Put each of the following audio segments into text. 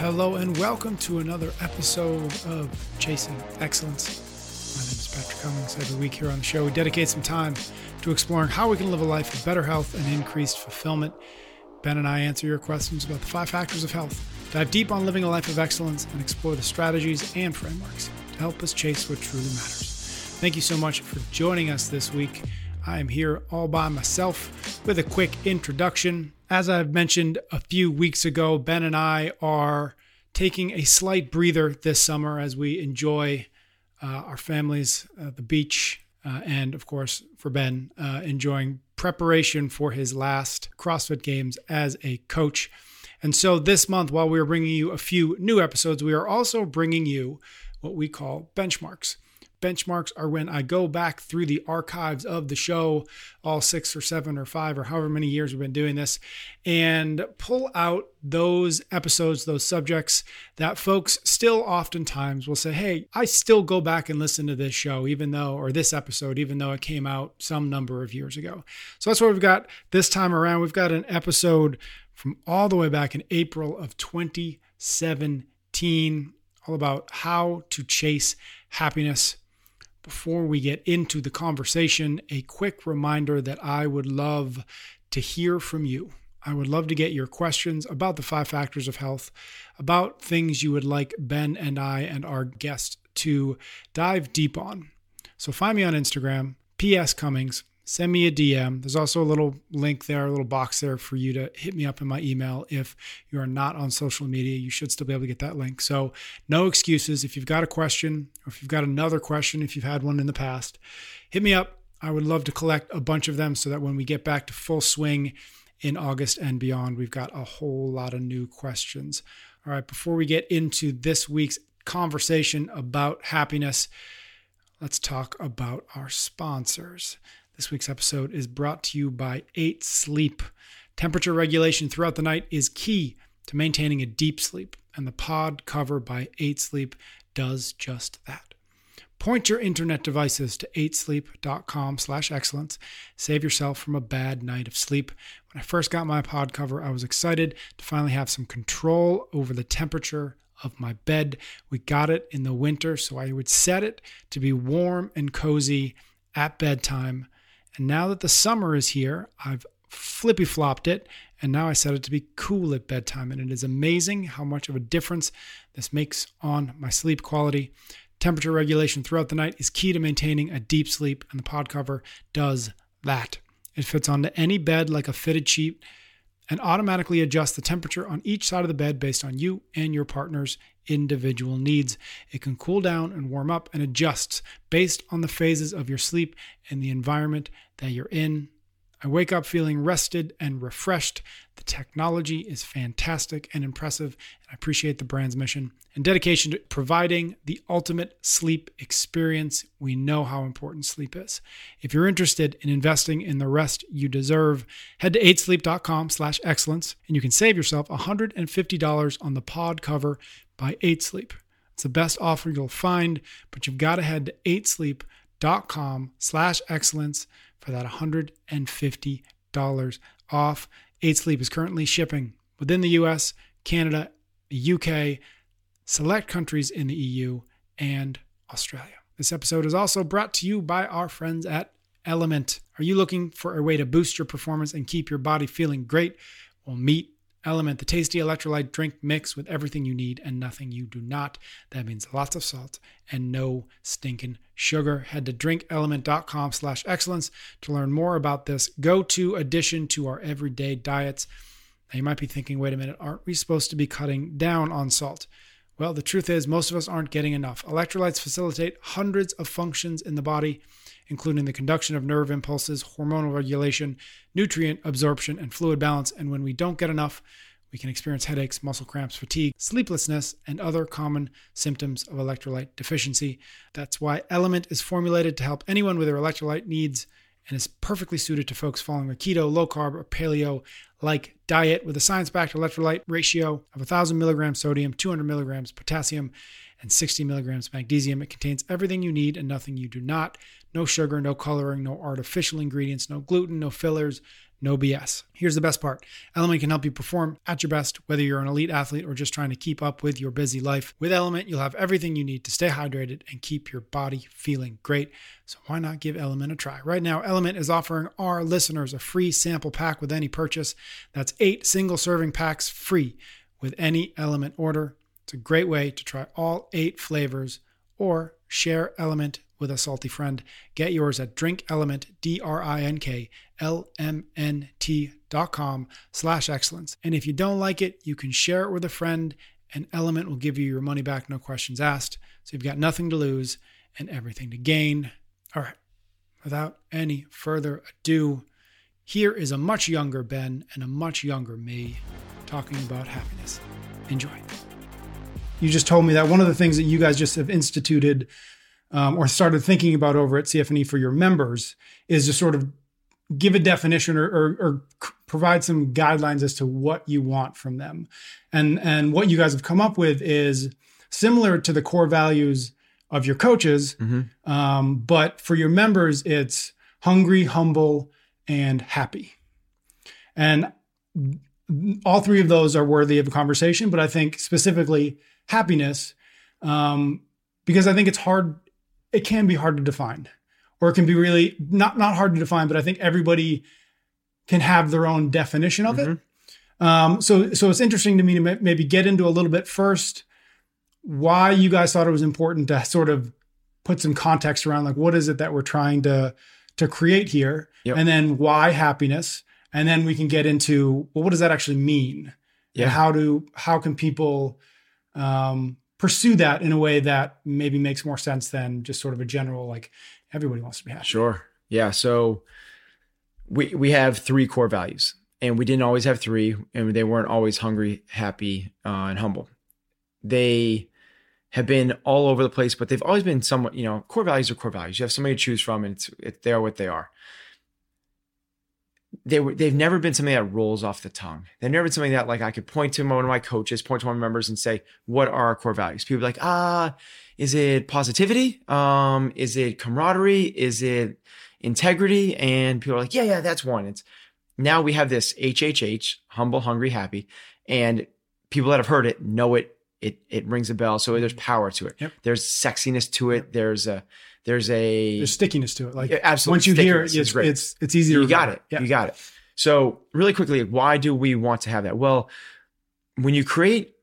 Hello and welcome to another episode of Chasing Excellence. My name is Patrick Cummings. Every week here on the show, we dedicate some time to exploring how we can live a life of better health and increased fulfillment. Ben and I answer your questions about the five factors of health, dive deep on living a life of excellence, and explore the strategies and frameworks to help us chase what truly matters. Thank you so much for joining us this week. I am here all by myself with a quick introduction. As I've mentioned a few weeks ago, Ben and I are taking a slight breather this summer as we enjoy uh, our families, uh, the beach, uh, and of course, for Ben, uh, enjoying preparation for his last CrossFit Games as a coach. And so this month, while we are bringing you a few new episodes, we are also bringing you what we call benchmarks benchmarks are when I go back through the archives of the show, all six or seven or five or however many years we've been doing this, and pull out those episodes, those subjects that folks still oftentimes will say, Hey, I still go back and listen to this show, even though, or this episode, even though it came out some number of years ago. So that's what we've got this time around. We've got an episode from all the way back in April of 2017, all about how to chase happiness before we get into the conversation, a quick reminder that I would love to hear from you. I would love to get your questions about the five factors of health, about things you would like Ben and I and our guest to dive deep on. So find me on Instagram, PS Cummings, send me a DM. There's also a little link there, a little box there for you to hit me up in my email. If you are not on social media, you should still be able to get that link. So, no excuses. If you've got a question, or if you've got another question, if you've had one in the past, hit me up. I would love to collect a bunch of them so that when we get back to full swing in August and beyond, we've got a whole lot of new questions. All right, before we get into this week's conversation about happiness, let's talk about our sponsors. This week's episode is brought to you by 8 Sleep. Temperature regulation throughout the night is key to maintaining a deep sleep, and the pod cover by 8 Sleep does just that. Point your internet devices to 8sleep.com slash excellence. Save yourself from a bad night of sleep. When I first got my pod cover, I was excited to finally have some control over the temperature of my bed. We got it in the winter, so I would set it to be warm and cozy at bedtime and now that the summer is here, I've flippy flopped it and now I set it to be cool at bedtime. And it is amazing how much of a difference this makes on my sleep quality. Temperature regulation throughout the night is key to maintaining a deep sleep, and the pod cover does that. It fits onto any bed like a fitted sheet and automatically adjusts the temperature on each side of the bed based on you and your partner's individual needs. It can cool down and warm up and adjusts based on the phases of your sleep and the environment that you're in. I wake up feeling rested and refreshed. The technology is fantastic and impressive, and I appreciate the brand's mission and dedication to providing the ultimate sleep experience. We know how important sleep is. If you're interested in investing in the rest you deserve, head to 8sleep.com slash excellence, and you can save yourself $150 on the pod cover by 8sleep. It's the best offer you'll find, but you've got to head to 8sleep.com slash excellence for that $150 off. 8 Sleep is currently shipping within the US, Canada, the UK, select countries in the EU, and Australia. This episode is also brought to you by our friends at LMNT. Are you looking for a way to boost your performance and keep your body feeling great? Well, meet LMNT, the tasty electrolyte drink mix with everything you need and nothing you do not. That means lots of salt and no stinking sugar. Head to drinklmnt.com slash excellence to learn more about this go-to addition to our everyday diets. Now you might be thinking, wait a minute, aren't we supposed to be cutting down on salt? Well, the truth is most of us aren't getting enough. Electrolytes facilitate hundreds of functions in the body including the conduction of nerve impulses, hormonal regulation, nutrient absorption, and fluid balance. And when we don't get enough, we can experience headaches, muscle cramps, fatigue, sleeplessness, and other common symptoms of electrolyte deficiency. That's why LMNT is formulated to help anyone with their electrolyte needs and is perfectly suited to folks following a keto, low carb, or paleo like diet with a science backed electrolyte ratio of 1,000 milligrams sodium, 200 milligrams potassium, and 60 milligrams magnesium. It contains everything you need and nothing you do not. No sugar, no coloring, no artificial ingredients, no gluten, no fillers, no BS. Here's the best part LMNT can help you perform at your best, whether you're an elite athlete or just trying to keep up with your busy life. With LMNT, you'll have everything you need to stay hydrated and keep your body feeling great. So why not give LMNT a try? Right now, LMNT is offering our listeners a free sample pack with any purchase. That's eight single serving packs free with any LMNT order. It's a great way to try all eight flavors or share LMNT with a salty friend. Get yours at drinklmnt, D-R-I-N-K-L-M-N-T dot com slash excellence. And if you don't like it, you can share it with a friend and LMNT will give you your money back, no questions asked. So you've got nothing to lose and everything to gain. All right, without any further ado, here is a much younger Ben and a much younger me talking about happiness. Enjoy. You just told me that one of the things that you guys just have instituted um, or started thinking about over at CFNE for your members is to sort of give a definition or, or, or, provide some guidelines as to what you want from them. And, and what you guys have come up with is similar to the core values of your coaches. Mm-hmm. Um, but for your members, it's hungry, humble, and happy. And all three of those are worthy of a conversation, but I think specifically happiness, um, because I think it's hard, it can be hard to define or it can be really not not hard to define, but I think everybody can have their own definition of mm-hmm. it. Um, so so it's interesting to me to maybe get into a little bit first why you guys thought it was important to sort of put some context around like what is it that we're trying to to create here, yep. and then why happiness, and then we can get into well, what does that actually mean? Yeah. And how do how can people um, pursue that in a way that maybe makes more sense than just sort of a general like everybody wants to be happy. Sure. Yeah. So we we have three core values, and we didn't always have three, and they weren't always hungry, happy, uh, and humble. They have been all over the place, but they've always been somewhat. You know, core values are core values. You have somebody to choose from, and it's it, they are what they are. They were they've never been something that rolls off the tongue. They've never been something that like I could point to one of my coaches, point to one of my members, and say, "What are our core values?" People like, ah, is it positivity? Um, is it camaraderie? Is it integrity? And people are like, yeah, yeah, that's one. It's now we have this HHH, humble, hungry, happy, and people that have heard it know it. It it rings a bell. So there's power to it. Yep. There's sexiness to it. There's a there's a there's stickiness to it. Like absolutely, once you hear it, it's it's, it's easy to. You got it. Yeah. You got it. So really quickly, why do we want to have that? Well, when you create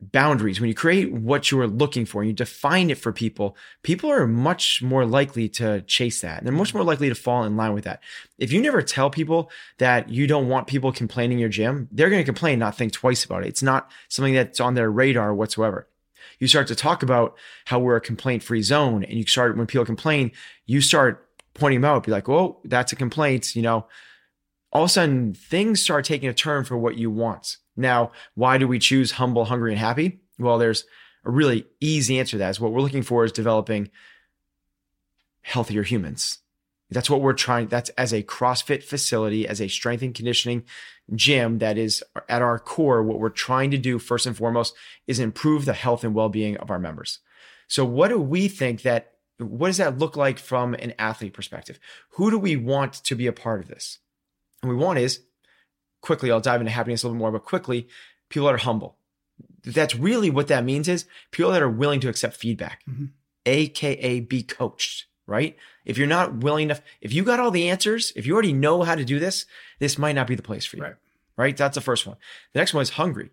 boundaries, when you create what you are looking for and you define it for people, people are much more likely to chase that. And they're much more likely to fall in line with that. If you never tell people that you don't want people complaining your gym, they're going to complain, not think twice about it. It's not something that's on their radar whatsoever. You start to talk about how we're a complaint free zone and you start, when people complain, you start pointing them out, be like, oh, that's a complaint, you know, all of a sudden things start taking a turn for what you want. Now, why do we choose humble, hungry, and happy? Well, there's a really easy answer to that. Is what we're looking for is developing healthier humans. That's what we're trying. That's as a CrossFit facility, as a strength and conditioning gym that is at our core, what we're trying to do first and foremost is improve the health and well-being of our members. So what do we think that what does that look like from an athlete perspective? Who do we want to be a part of this? And we want is quickly, I'll dive into happiness a little more, but quickly, people that are humble. That's really what that means is people that are willing to accept feedback, mm-hmm. AKA be coached, right? If you're not willing enough, if you got all the answers, if you already know how to do this, this might not be the place for you, right? right? That's the first one. The next one is hungry.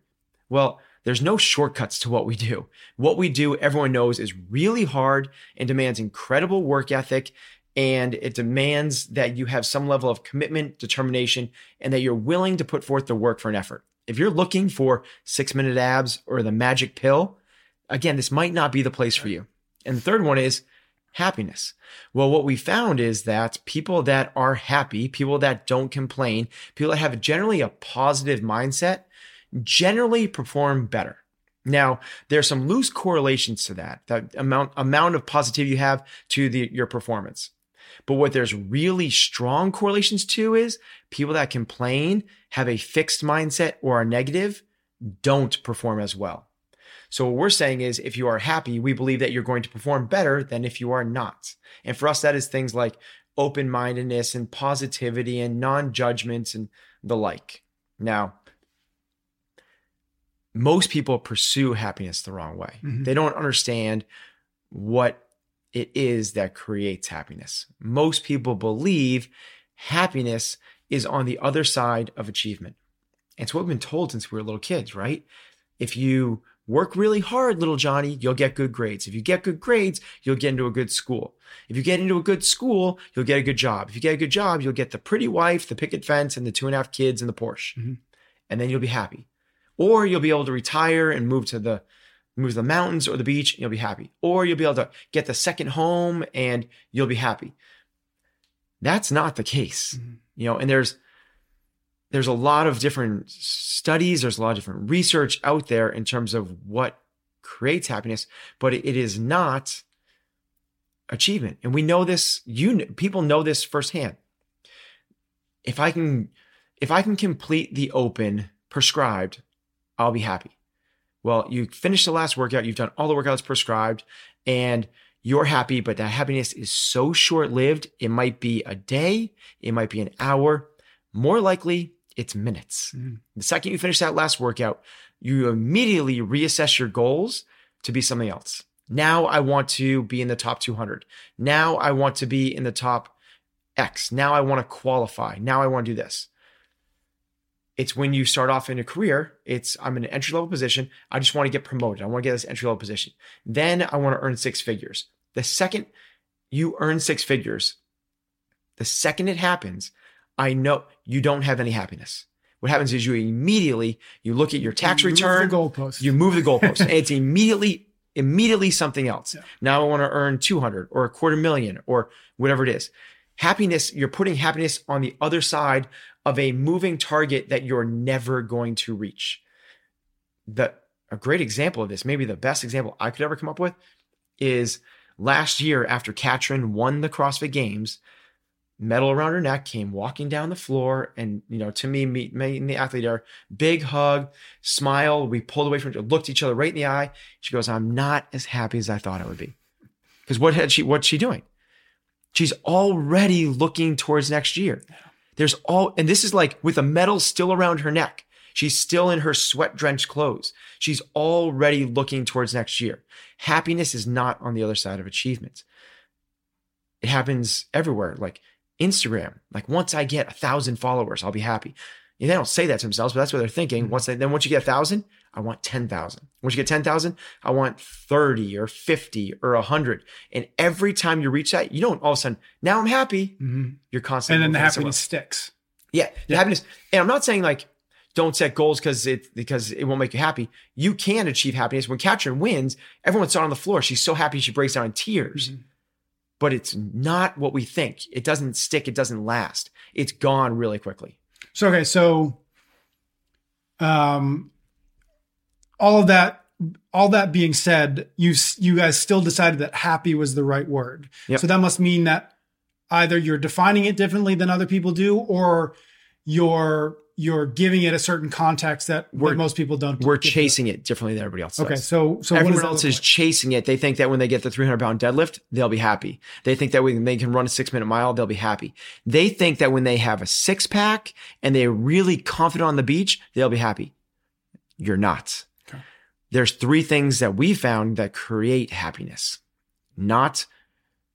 Well, there's no shortcuts to what we do. What we do, everyone knows, is really hard and demands incredible work ethic and it demands that you have some level of commitment, determination, and that you're willing to put forth the work for an effort. If you're looking for six minute abs or the magic pill, again, this might not be the place for you. And the third one is happiness. Well, what we found is that people that are happy, people that don't complain, people that have generally a positive mindset, generally perform better. Now, there's some loose correlations to that, that amount, amount of positivity you have to the, your performance. But what there's really strong correlations to is people that complain, have a fixed mindset or are negative, don't perform as well. So what we're saying is if you are happy, we believe that you're going to perform better than if you are not. And for us, that is things like open mindedness and positivity and non judgments and the like. Now, most people pursue happiness the wrong way. Mhm. They don't understand what it is that creates happiness. Most people believe happiness is on the other side of achievement. It's what we've been told since we were little kids, right? If you work really hard, little Johnny, you'll get good grades. If you get good grades, you'll get into a good school. If you get into a good school, you'll get a good job. If you get a good job, you'll get the pretty wife, the picket fence, and the two and a half kids and the Porsche. Mhm. And then you'll be happy. Or you'll be able to retire and move to the move to the mountains or the beach and you'll be happy. Or you'll be able to get the second home and you'll be happy. That's not the case. Mhm. You know, and there's there's a lot of different studies, there's a lot of different research out there in terms of what creates happiness, but it is not achievement. And we know this, you people know this firsthand. If I can if I can complete the open prescribed, I'll be happy. Well, you finished the last workout, you've done all the workouts prescribed, and you're happy, but that happiness is so short lived. It might be a day, it might be an hour. More likely, it's minutes. Mhm. The second you finish that last workout, you immediately reassess your goals to be something else. Now I want to be in the top 200. Now I want to be in the top X. Now I want to qualify. Now I want to do this. It's when you start off in a career, it's I'm in an entry level position. I just want to get promoted. I want to get this entry level position. Then I want to earn six figures. The second you earn six figures, the second it happens, I know you don't have any happiness. What happens is you immediately you look at your tax You move return, the goalpost. you move the goalpost, and it's immediately immediately something else. Yeah. Now I want to earn 200 or a quarter million or whatever it is. Happiness, you're putting happiness on the other side of a moving target that you're never going to reach. The a great example of this, maybe the best example I could ever come up with, is last year after Katrin won the CrossFit Games, medal around her neck, came walking down the floor, and you know, to me, me, me and the athlete are big hug, smile. We pulled away from each other, looked each other right in the eye. She goes, "I'm not as happy as I thought I would be," because what had she? What's she doing? She's already looking towards next year. There's all, and this is like with a medal still around her neck. She's still in her sweat drenched clothes. She's already looking towards next year. Happiness is not on the other side of achievement. It happens everywhere, like Instagram. Like once I get a thousand followers, I'll be happy. And they don't say that to themselves, but that's what they're thinking. Once they, then once you get a thousand, I want 10,000. Once you get 10,000, I want 30 or 50 or 100. And every time you reach that, you don't all of a sudden, now I'm happy. Mhm. You're constantly And then the happiness sticks. yeah, the Yeah. happiness. And I'm not saying like don't set goals because it because it won't make you happy. You can achieve happiness. When Katrin wins, everyone's on the floor. She's so happy she breaks down in tears. Mhm. But it's not what we think. It doesn't stick. It doesn't last. It's gone really quickly. So okay, so um all of that all that being said, you you guys still decided that happy was the right word. Yep. So that must mean that either you're defining it differently than other people do or you're you're giving it a certain context that, that most people don't We're give it. chasing it differently than everybody else. Okay, does. so so Everyone else is like? chasing it. They think that when they get the 300 pound deadlift, they'll be happy. They think that when they can run a six minute mile, they'll be happy. They think that when they have a six pack and they're really confident on the beach, they'll be happy. You're not. Okay. There's three things that we found that create happiness, not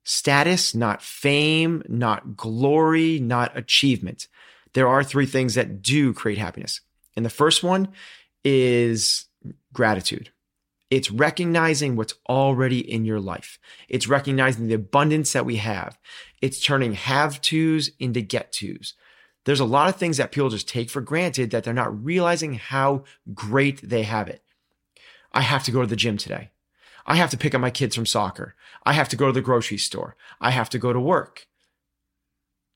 status, not fame, not glory, not achievement. There are three things that do create happiness. And the first one is gratitude. It's recognizing what's already in your life. It's recognizing the abundance that we have. It's turning have tos into get tos. There's a lot of things that people just take for granted that they're not realizing how great they have it. I have to go to the gym today. I have to pick up my kids from soccer. I have to go to the grocery store. I have to go to work.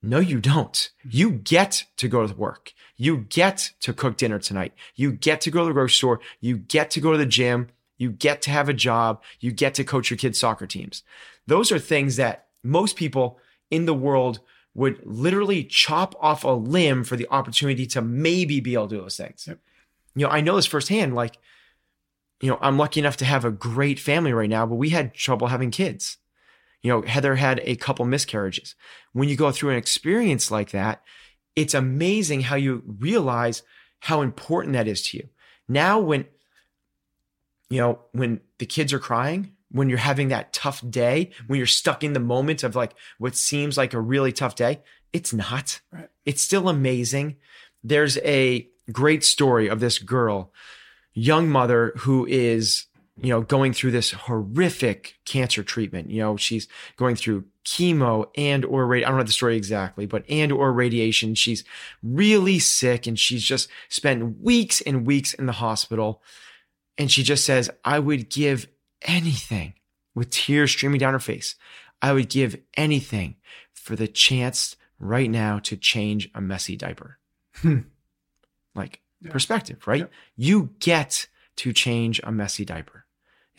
No, you don't. You get to go to work. You get to cook dinner tonight. You get to go to the grocery store. You get to go to the gym. You get to have a job. You get to coach your kids' soccer teams. Those are things that most people in the world would literally chop off a limb for the opportunity to maybe be able to do those things. Yep. You know, I know this firsthand. Like, you know, I'm lucky enough to have a great family right now, but we had trouble having kids. You know, Heather had a couple miscarriages. When you go through an experience like that, it's amazing how you realize how important that is to you. Now, when, you know, when the kids are crying, when you're having that tough day, when you're stuck in the moment of like what seems like a really tough day, it's not. Right. It's still amazing. There's a great story of this girl, young mother who is, you know, going through this horrific cancer treatment. You know, she's going through chemo and or radi- I don't know the story exactly, but and or radiation. She's really sick and she's just spent weeks and weeks in the hospital. And she just says, I would give anything with tears streaming down her face. I would give anything for the chance right now to change a messy diaper. Hmm. Like Yeah. perspective, right? Yeah. You get to change a messy diaper.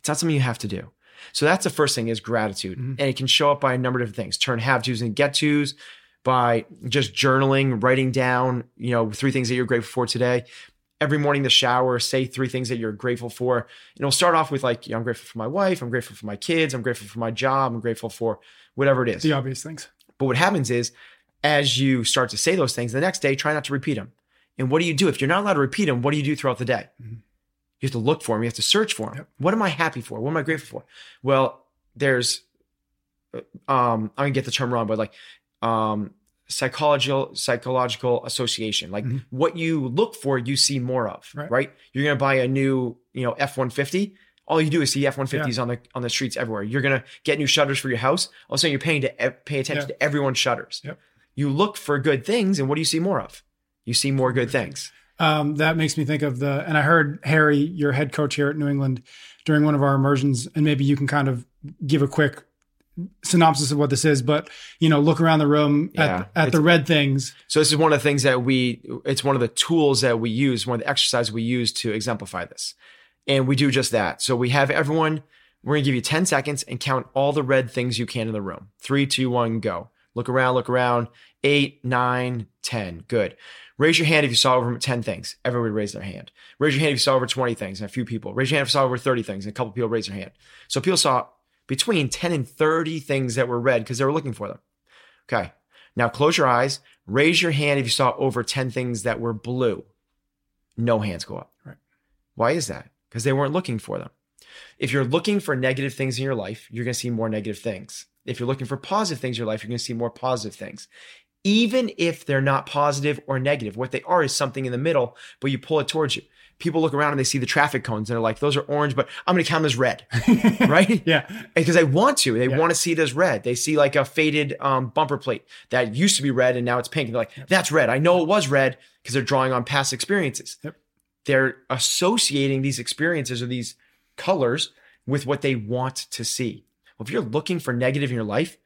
It's not something you have to do. So that's the first thing is gratitude. Mhm. And it can show up by a number of different things. Turn have tos and get tos by just journaling, writing down, you know, three things that you're grateful for today. Every morning, the shower, say three things that you're grateful for. And it'll start off with like, you know, I'm grateful for my wife, I'm grateful for my kids, I'm grateful for my job, I'm grateful for whatever it is. The obvious things. But what happens is, as you start to say those things, the next day, try not to repeat them. And what do you do? If you're not allowed to repeat them, what do you do throughout the day? Mhm. You have to look for them. You have to search for them. Yep. What am I happy for? What am I grateful for? Well, there's, uh, um, I'm gonna get the term wrong, but like, um, psychological psychological association. Like Mhm. what you look for, you see more of. Right. Right. You're gonna buy a new, you know, F one fifty. All you do is see F one fifties on the on the streets everywhere. You're gonna get new shutters for your house. All of a sudden, you're paying to pay attention Yeah. to everyone's shutters. Yep. You look for good things, and what do you see more of? You see more good things. Um, that makes me think of the, and I heard Harry, your head coach here at New England, during one of our immersions, and maybe you can kind of give a quick synopsis of what this is. But you know, look around the room Yeah, at, at the red things. So this is one of the things that we. It's one of the tools that we use. One of the exercises we use to exemplify this, and we do just that. So we have everyone. We're gonna give you ten seconds and count all the red things you can in the room. Three, two, one, go. Look around. Look around. Eight, nine, ten. Good. Raise your hand if you saw over 10 things. Everybody raise their hand. Raise your hand if you saw over 20 things and a few people. Raise your hand if you saw over 30 things and a couple people raise their hand. So people saw between 10 and 30 things that were red because they were looking for them. Okay. Now close your eyes. Raise your hand if you saw over 10 things that were blue. No hands go up. Right. Why is that? Because they weren't looking for them. If you're looking for negative things in your life, you're going to see more negative things. If you're looking for positive things in your life, you're going to see more positive things. Even if they're not positive or negative, what they are is something in the middle, but you pull it towards you. People look around and they see the traffic cones and they're like, those are orange, but I'm going to count them as red, right? Yeah. because they want to. They Yeah. want to see it as red. They see like a faded um, bumper plate that used to be red and now it's pink. And they're like, that's red. I know it was red because they're drawing on past experiences. Yep. They're associating these experiences or these colors with what they want to see. Well, if you're looking for negative in your life,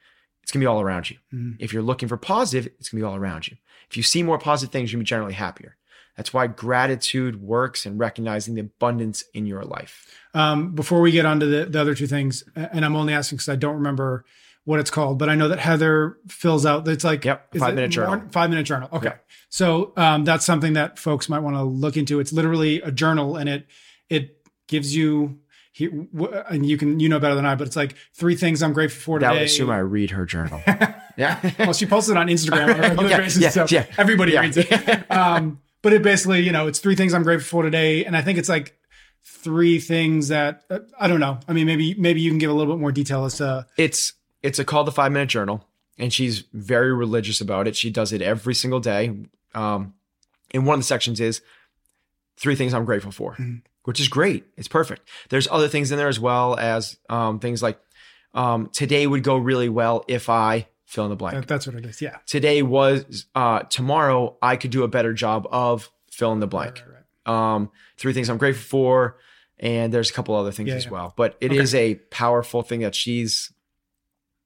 it's going to be all around you. Mhm. If you're looking for positive, it's going to be all around you. If you see more positive things, you're to be generally happier. That's why gratitude works and recognizing the abundance in your life. Um, before we get on to the, the other two things, and I'm only asking because I don't remember what it's called, but I know that Heather fills out. It's like Yep, five-minute journal. more- Five minute journal. Okay, Yep. so um, that's something that folks might want to look into. It's literally a journal, and it it gives you. He, and you can you know better than I, but it's like three things I'm grateful for today. would assume I read her journal. yeah. well, she posted it on Instagram on a regular Yeah, basis, yeah, so yeah. everybody Yeah. reads it. Um, but it basically, you know, it's three things I'm grateful for today, and I think it's like three things that uh, I don't know. I mean, maybe maybe you can give a little bit more detail as to it's it's a call the five minute journal and she's very religious about it she does it every single day um and one of the sections is three things i'm grateful for Mhm. Which is great it's perfect there's other things in there as well as um things like um today would go really well if i fill in the blank that's what it is. Yeah, today was uh tomorrow i could do a better job of fill in the blank Right, right, right. um, three things I'm grateful for, and there's a couple other things Yeah, as yeah. well. But it Okay. is a powerful thing that she's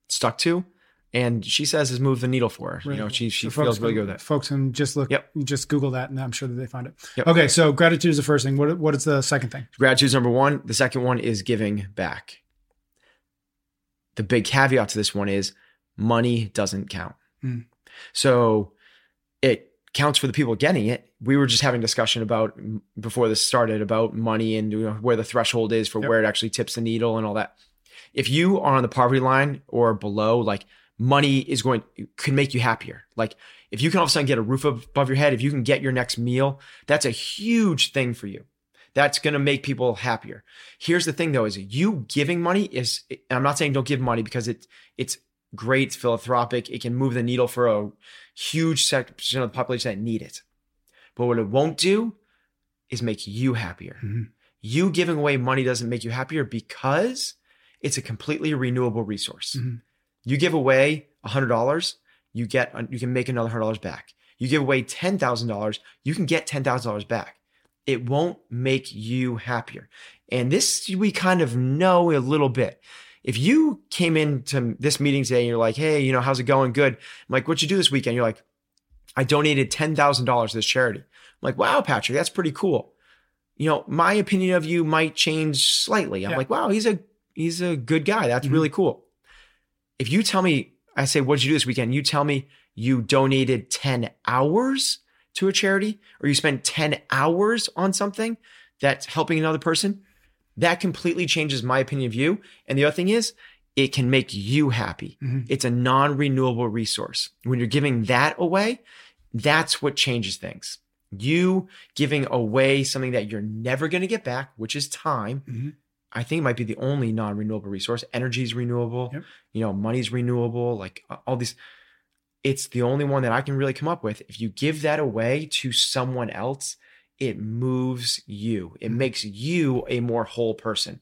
stuck to, and she says has moved the needle for her. Really You know, she she So feels really good with it. Folks can just look, Yep. just Google that, and I'm sure that they find it. Yep. Okay, so gratitude is the first thing. What what is the second thing? Gratitude is number one. The second one is giving back. The big caveat to this one is money doesn't count. Hmm. So it counts for the people getting it. We were just having discussion about before this started about money and you know, where the threshold is for Yep. where it actually tips the needle and all that. If you are on the poverty line or below, like money is going could make you happier. Like if you can all of a sudden get a roof above your head, if you can get your next meal, that's a huge thing for you. That's going to make people happier. Here's the thing though, is you giving money is, and I'm not saying don't give money because it, it's great, it's philanthropic. It can move the needle for a huge section of the population that need it. But what it won't do is make you happier. Mm-hmm. You giving away money doesn't make you happier because it's a completely renewable resource. Mm-hmm. You give away $100, you get you can make another $100 back. You give away $10,000, you can get $10,000 back. It won't make you happier. And this we kind of know a little bit. If you came into this meeting today and you're like, hey, you know, how's it going? Good. I'm like, what'd you do this weekend? You're like, I donated $10,000 to this charity. I'm like, wow, Patrick, that's pretty cool. You know, my opinion of you might change slightly. I'm Yeah. like, wow, he's a he's a good guy. That's Mhm. really cool. If you tell me, I say, what'd you do this weekend? You tell me you donated 10 hours to a charity or you spent 10 hours on something that's helping another person, that completely changes my opinion of you. And the other thing is, it can make you happy. Mhm. It's a non renewable resource. When you're giving that away, that's what changes things. You giving away something that you're never going to get back, which is time. Mhm. I think it might be the only non renewable resource. Energy is renewable. Yep. You know, money's renewable. Like all these. It's the only one that I can really come up with. If you give that away to someone else, it moves you. It Mhm. makes you a more whole person.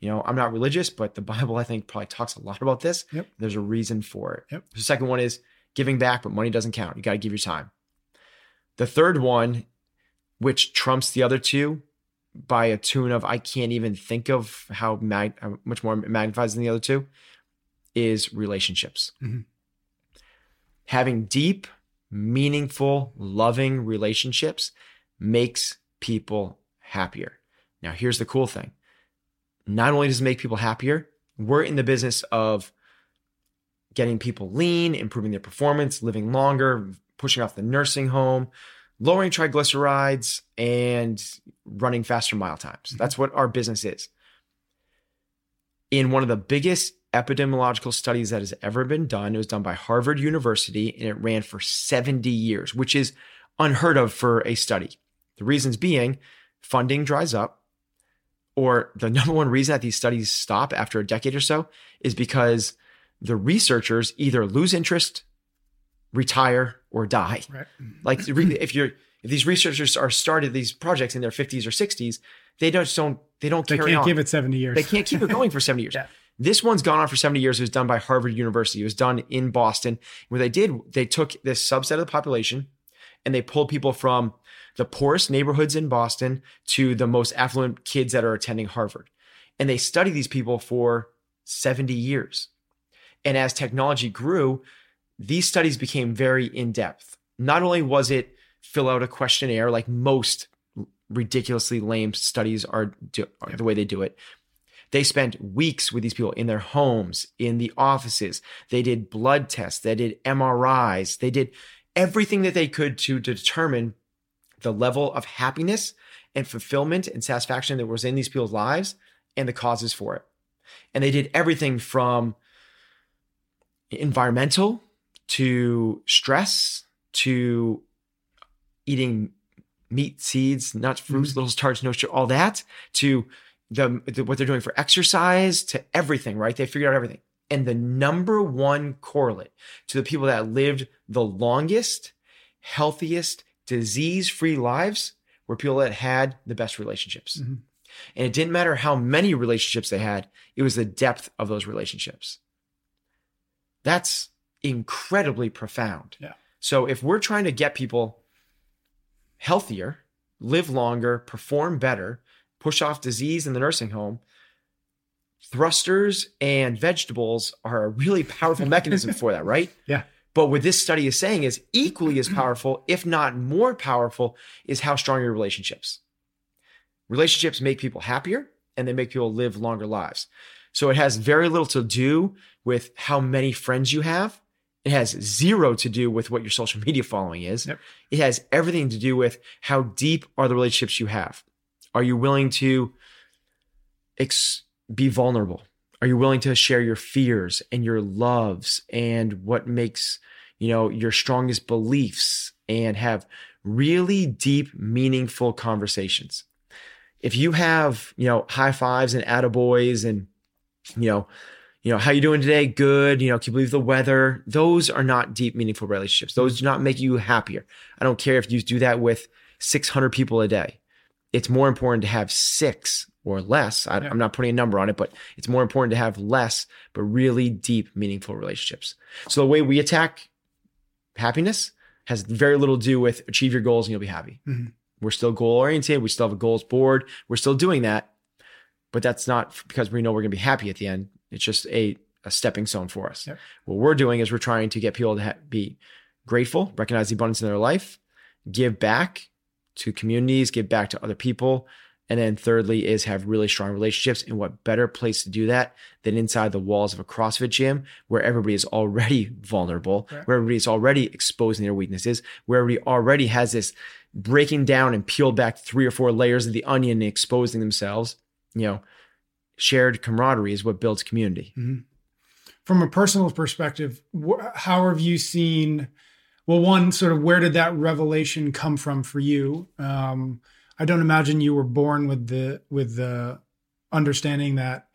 You know, I'm not religious, but the Bible, I think, probably talks a lot about this. Yep. There's a reason for it. Yep. The second one is giving back, but money doesn't count. You got to give your time. The third one, which trumps the other two by a tune of I can't even think of how, mag- how much more magnifies than the other two, is relationships. Mhm. Having deep, meaningful, loving relationships makes people happier. Now, here's the cool thing. Not only does it make people happier, we're in the business of getting people lean, improving their performance, living longer, pushing off the nursing home, lowering triglycerides, and running faster mile times. Mm-hmm. That's what our business is. In one of the biggest epidemiological studies that has ever been done, it was done by Harvard University and it ran for 70 years, which is unheard of for a study. The reasons being funding dries up, or the number one reason that these studies stop after a decade or so is because the researchers either lose interest, retire, or die. Right. Like if you're if these researchers are started these projects in their 50s or 60s, they just don't they don't They can't on. give it 70 years. They can't keep it going for 70 years. Yeah. This one's gone on for 70 years. It was done by Harvard University. It was done in Boston. What they did, they took this subset of the population and they pulled people from the poorest neighborhoods in Boston to the most affluent kids that are attending Harvard. And they studied these people for 70 years. And as technology grew, these studies became very in depth. Not only was it fill out a questionnaire like most ridiculously lame studies are, do, are Yep. the way they do it. They spent weeks with these people in their homes, in the offices. They did blood tests, they did MRIs, they did everything that they could to determine the level of happiness and fulfillment and satisfaction that was in these people's lives and the causes for it. And they did everything from environmental to stress to eating meat, seeds, nuts, fruits, little starch, no sugar, all that to the, the what they're doing for exercise to everything, right? They figured out everything. And the number one correlate to the people that lived the longest, healthiest, disease-free lives were people that had the best relationships. Mhm. And it didn't matter how many relationships they had, it was the depth of those relationships. That's incredibly profound. Yeah. So if we're trying to get people healthier, live longer, perform better, push off disease in the nursing home, thrusters and vegetables are a really powerful mechanism for that, right? Yeah. But what this study is saying is equally as powerful, if not more powerful, is how strong your relationships. Relationships make people happier and they make people live longer lives. So it has very little to do with how many friends you have. It has zero to do with what your social media following is. Yep. It has everything to do with how deep are the relationships you have. Are you willing to ex- be vulnerable? Are you willing to share your fears and your loves and what makes, you know, your strongest beliefs and have really deep, meaningful conversations? If you have, you know, high fives and attaboys and, you know, you know, how you doing today? Good. You know, can you believe the weather? Those are not deep, meaningful relationships. Those do not make you happier. I don't care if you do that with 600 people a day. It's more important to have six or less. I, Yeah. I'm not putting a number on it, but it's more important to have less, but really deep, meaningful relationships. So the way we attack happiness has very little to do with achieve your goals and you'll be happy. Mhm. We're still goal oriented. We still have a goals board. We're still doing that, but that's not because we know we're going to be happy at the end. It's just a, a stepping stone for us. Yep. What we're doing is we're trying to get people to ha- be grateful, recognize the abundance in their life, give back to communities, give back to other people. And then thirdly is have really strong relationships. And what better place to do that than inside the walls of a CrossFit gym where everybody is already vulnerable, Right. where everybody is already exposing their weaknesses, where everybody already has this breaking down and peeled back three or four layers of the onion and exposing themselves. You know, shared camaraderie is what builds community. From a personal perspective, wh- how have you seen? Well, one sort of where did that revelation come from for you? Um, I don't imagine you were born with the with the understanding that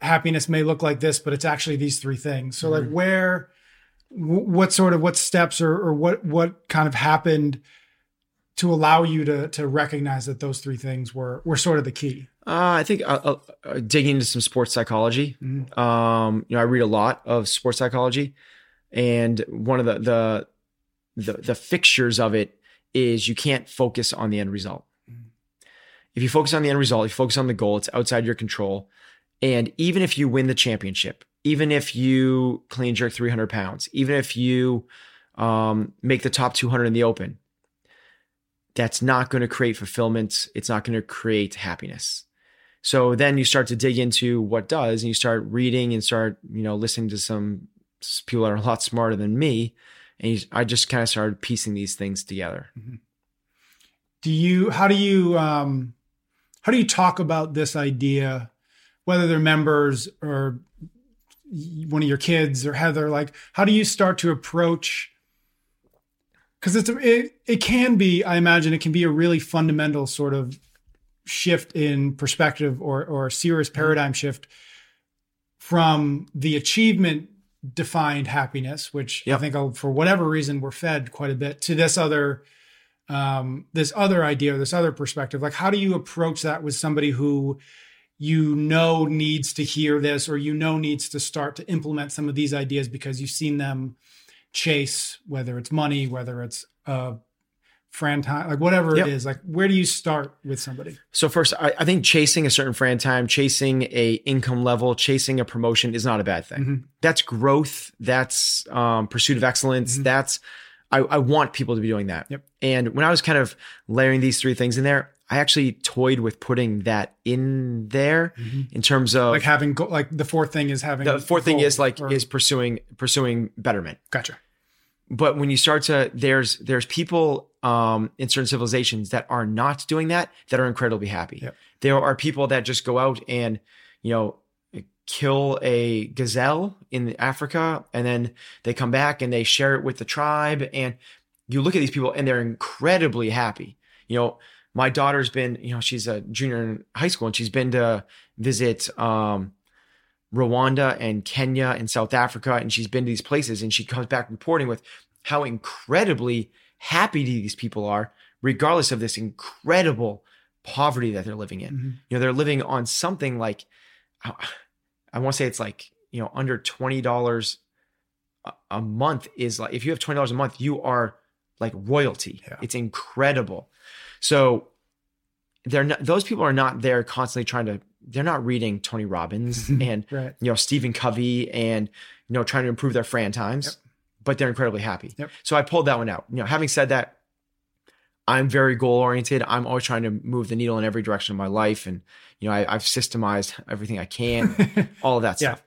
happiness may look like this, but it's actually these three things. So, like, where, wh- what sort of what steps or or what what kind of happened to allow you to to recognize that those three things were were sort of the key? Uh, I think uh, uh, uh, digging into some sports psychology. Mhm. Um, you know, I read a lot of sports psychology, and one of the the the, the fixtures of it is you can't focus on the end result. If you focus on the end result, you focus on the goal. It's outside your control, and even if you win the championship, even if you clean jerk 300 pounds, even if you um, make the top 200 in the open, that's not going to create fulfillment. It's not going to create happiness. So then you start to dig into what does, and you start reading and start, you know, listening to some people that are a lot smarter than me. And you, I just kind of started piecing these things together. do you how do you um how do you talk about this idea whether they're members or one of your kids or heather like how do you start to approach because it's it, it can be i imagine it can be a really fundamental sort of shift in perspective or or a serious paradigm shift from the achievement defined happiness which i Yep. think uh, for whatever reason we're fed quite a bit to this other um, this other idea, this other perspective. Like, how do you approach that with somebody who you know needs to hear this, or you know needs to start to implement some of these ideas because you've seen them chase, whether it's money, whether it's uh, Fran time, like whatever Yep. it is. Like, where do you start with somebody? So first, I, I think chasing a certain Fran time, chasing a income level, chasing a promotion is not a bad thing. Mhm. That's growth. That's um, pursuit of excellence. Mhm. That's I, I want people to be doing that. Yep. And when I was kind of layering these three things in there, I actually toyed with putting that in there in terms of Like having, go- like the fourth thing is having. the fourth thing is like or- is pursuing pursuing betterment. gotcha. But when you start to there's there's people um, in certain civilizations that are not doing that that are incredibly happy. Yep. There are people that just go out and you know kill a gazelle in Africa and then they come back and they share it with the tribe and you look at these people and they're incredibly happy. You know, my daughter's been, you know, she's a junior in high school and she's been to visit um Rwanda and Kenya and South Africa, and she's been to these places, and she comes back reporting with how incredibly happy these people are, regardless of this incredible poverty that they're living in. Mhm. You know, they're living on something like, I, I want to say it's like you know under twenty dollars a- a month is like if you have twenty dollars a month, you are like royalty. Yeah. It's incredible. So they're not; those people are not there constantly trying to. They're not reading Tony Robbins and Right. you know Stephen Covey and you know trying to improve their Fran times, Yep. but they're incredibly happy. Yep. So I pulled that one out. You know, having said that, I'm very goal oriented. I'm always trying to move the needle in every direction of my life, and you know I, I've systemized everything I can, all of that Yeah. stuff.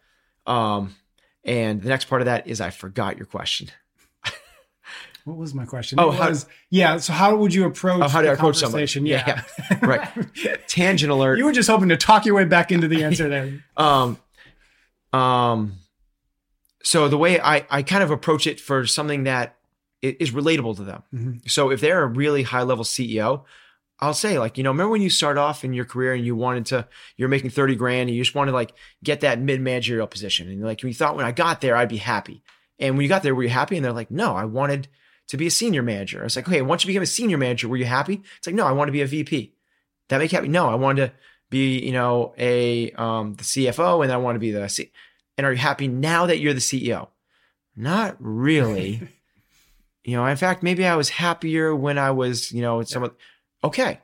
Um, and the next part of that is I forgot your question. What was my question? Oh, It how- was- yeah. So how would you approach? Oh, how do I approach somebody? conversation? Yeah, Yeah, right. Tangent alert. you were just hoping to talk your way back into the answer there. Um, um, so the way I, I kind of approach it for something that is relatable to them. Mhm. So if they're a really high level CEO, I'll say like, you know, remember when you start off in your career and you wanted to, you're making 30 grand and you just want to like get that mid managerial position. And like, you thought when I got there, I'd be happy. And when you got there, were you happy? And they're like, no, I wanted to be a senior manager. I was like, okay, once you became a senior manager, were you happy? It's like, no, I want to be a VP. That make happy? No, I wanted to be, you know, a um the CFO and I want to be the C. And are you happy now that you're the CEO? Not really. you know, in fact, maybe I was happier when I was, you know, some of okay.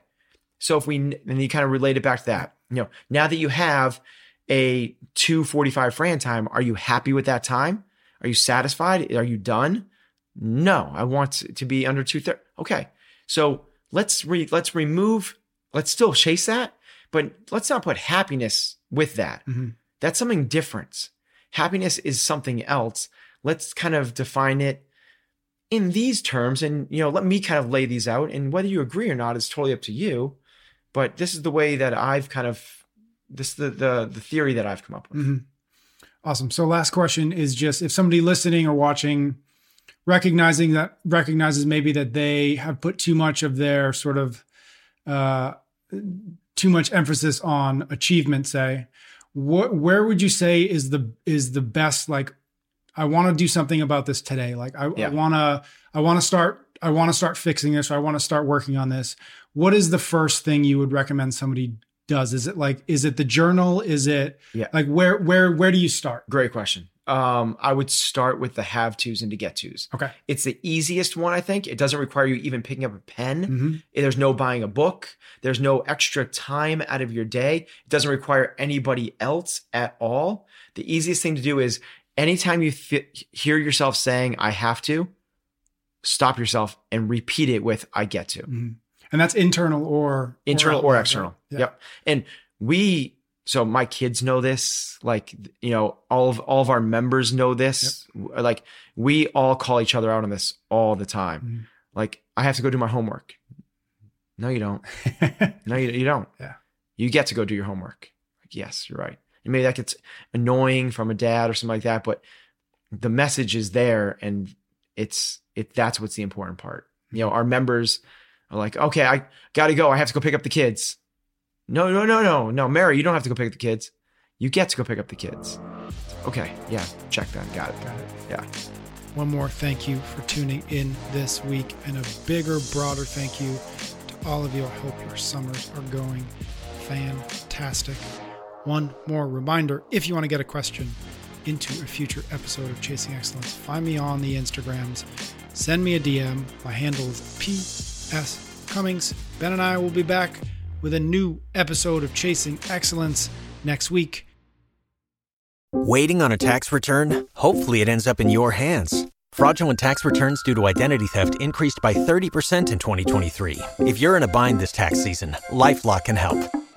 So if we and you kind of relate it back to that, you know, now that you have a 245 Fran time, are you happy with that time? Are you satisfied? Are you done? No, I want to be under 230. Okay. So let's re, let's remove, let's still chase that, but let's not put happiness with that. Mhm. That's something different. Happiness is something else. Let's kind of define it in these terms and you know let me kind of lay these out and whether you agree or not is totally up to you but this is the way that i've kind of this the the, the theory that i've come up with Mhm. Awesome. So last question is just if somebody listening or watching recognizing that recognizes maybe that they have put too much of their sort of uh too much emphasis on achievement say. What where would you say is the is the best like I want to do something about this today. Like I. Want to I want to start I want to start fixing this or I want to start working on this. What is the first thing you would recommend somebody does? Is it like is it the journal? Is it Yeah. like where where where do you start? Great question um i would start with the have to's and to get to's. Okay. It's the easiest one i think. It doesn't require you even picking up a pen. Hmm there's no buying a book. There's no extra time out of your day. It doesn't require anybody else at all. The easiest thing to do is anytime you fi- hear yourself saying i have to stop yourself and repeat it with i get to. Hmm and that's internal or internal out or external. Yeah. Yep. And we, so my kids know this. Like you know, all of all of our members know this. Like we all call each other out on this all the time. Mhm. Like I have to go do my homework. No, you don't. No, you, you don't. Yeah. You get to go do your homework. Like, yes, you're right. And maybe that gets annoying from a dad or something like that, but the message is there and it's it that's what's the important part. You know, our members are like, okay, I gotta go. I have to go pick up the kids. No, no, no, no, no, Mary, you don't have to go pick up the kids. You get to go pick up the kids. Okay, yeah, check that. Got it. Got it. Yeah. One more thank you for tuning in this week, and a bigger, broader thank you to all of you. I hope your summers are going fantastic. One more reminder if you want to get a question into a future episode of Chasing Excellence, find me on the Instagrams, send me a DM. My handle is P.S. Cummings. Ben and I will be back with a new episode of Chasing Excellence next week. Waiting on a tax return? Hopefully, it ends up in your hands. Fraudulent tax returns due to identity theft increased by 30% in 2023. If you're in a bind this tax season, LifeLock can help.